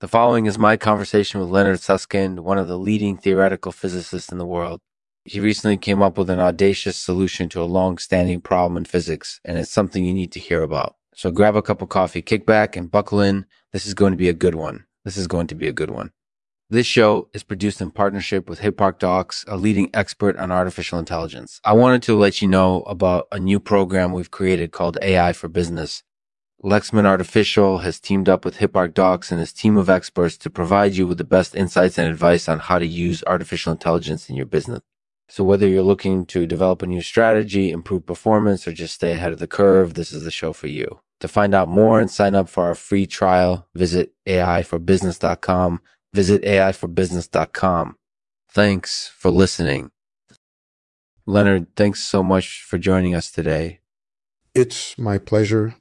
The following is my conversation with Leonard Susskind, one of the leading theoretical physicists in the world. He recently came up with an audacious solution to a long standing problem in physics, and it's something you need to hear about. So grab a cup of coffee, kick back, and buckle in. This is going to be a good one. This is going to be a good one. This show is produced in partnership with Hipparch Docs, a leading expert on artificial intelligence. I wanted to let you know about a new program we've created called AI for Business. Lexman Artificial has teamed up with Hipparch Docs and his team of experts to provide you with the best insights and advice on how to use artificial intelligence in your business. So whether you're looking to develop a new strategy, improve performance, or just stay ahead of the curve, this is the show for you. To find out more and sign up for our free trial, visit aiforbusiness.com. Visit aiforbusiness.com. Thanks for listening. Leonard, thanks so much for joining us today. It's my pleasure.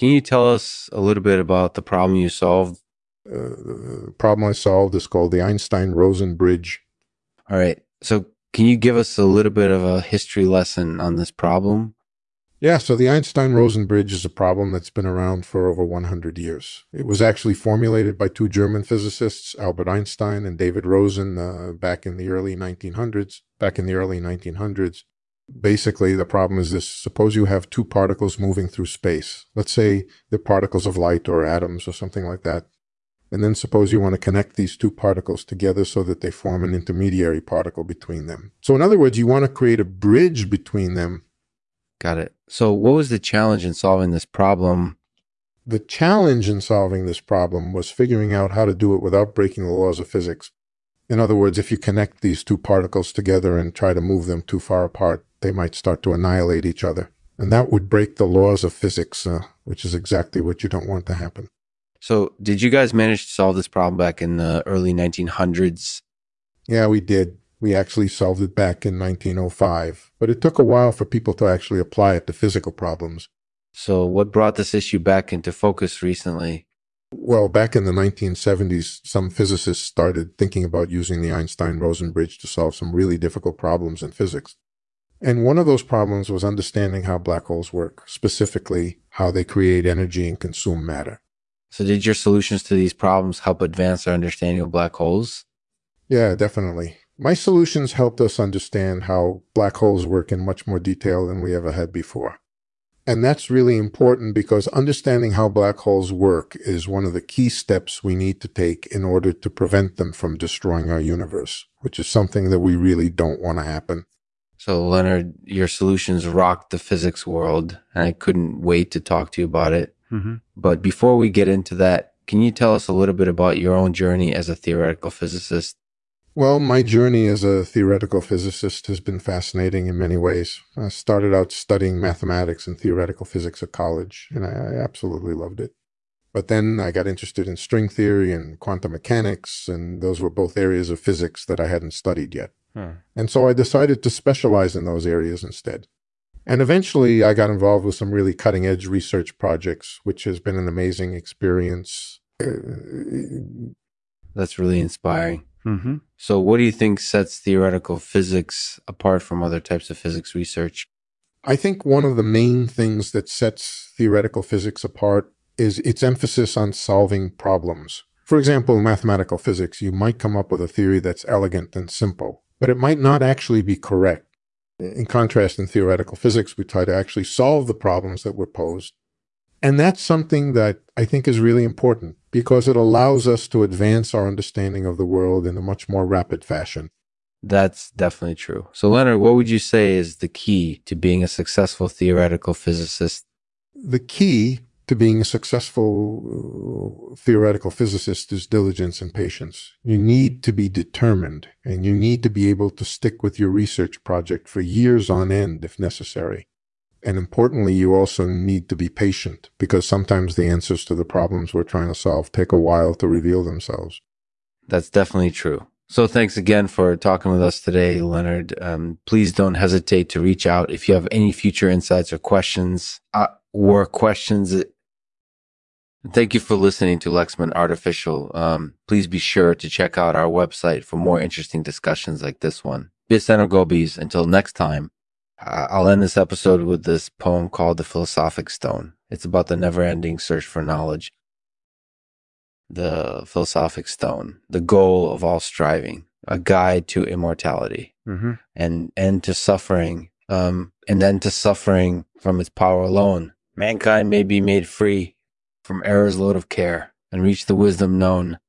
Can you tell us a little bit about the problem you solved? Uh, the problem I solved is called the Einstein Rosen bridge. All right. So, can you give us a little bit of a history lesson on this problem? Yeah, so the Einstein Rosen bridge is a problem that's been around for over 100 years. It was actually formulated by two German physicists, Albert Einstein and David Rosen, uh, back in the early 1900s. Back in the early 1900s. Basically, the problem is this suppose you have two particles moving through space. Let's say they're particles of light or atoms or something like that. And then suppose you want to connect these two particles together so that they form an intermediary particle between them. So, in other words, you want to create a bridge between them. Got it. So, what was the challenge in solving this problem? The challenge in solving this problem was figuring out how to do it without breaking the laws of physics. In other words, if you connect these two particles together and try to move them too far apart, they might start to annihilate each other. And that would break the laws of physics, uh, which is exactly what you don't want to happen. So, did you guys manage to solve this problem back in the early 1900s? Yeah, we did. We actually solved it back in 1905, but it took a while for people to actually apply it to physical problems. So, what brought this issue back into focus recently? Well, back in the 1970s, some physicists started thinking about using the Einstein Rosen bridge to solve some really difficult problems in physics. And one of those problems was understanding how black holes work, specifically how they create energy and consume matter. So, did your solutions to these problems help advance our understanding of black holes? Yeah, definitely. My solutions helped us understand how black holes work in much more detail than we ever had before. And that's really important because understanding how black holes work is one of the key steps we need to take in order to prevent them from destroying our universe, which is something that we really don't want to happen. So, Leonard, your solutions rocked the physics world, and I couldn't wait to talk to you about it. Mm-hmm. But before we get into that, can you tell us a little bit about your own journey as a theoretical physicist? Well, my journey as a theoretical physicist has been fascinating in many ways. I started out studying mathematics and theoretical physics at college, and I absolutely loved it. But then I got interested in string theory and quantum mechanics, and those were both areas of physics that I hadn't studied yet. Hmm. And so I decided to specialize in those areas instead. And eventually I got involved with some really cutting edge research projects, which has been an amazing experience. That's really inspiring. Mm-hmm. So, what do you think sets theoretical physics apart from other types of physics research? I think one of the main things that sets theoretical physics apart is its emphasis on solving problems. For example, in mathematical physics, you might come up with a theory that's elegant and simple, but it might not actually be correct. In contrast, in theoretical physics, we try to actually solve the problems that were posed. And that's something that I think is really important because it allows us to advance our understanding of the world in a much more rapid fashion. That's definitely true. So, Leonard, what would you say is the key to being a successful theoretical physicist? The key to being a successful uh, theoretical physicist is diligence and patience. You need to be determined and you need to be able to stick with your research project for years on end if necessary. And importantly, you also need to be patient because sometimes the answers to the problems we're trying to solve take a while to reveal themselves. That's definitely true. So thanks again for talking with us today, Leonard. Um, please don't hesitate to reach out if you have any future insights or questions uh, or questions Thank you for listening to Lexman Artificial. Um, please be sure to check out our website for more interesting discussions like this one. Be a center gobies. Until next time, I'll end this episode with this poem called The Philosophic Stone. It's about the never ending search for knowledge. The Philosophic Stone, the goal of all striving, a guide to immortality mm-hmm. and end to suffering, um, and end to suffering from its power alone. Mankind may be made free from error's load of care and reach the wisdom known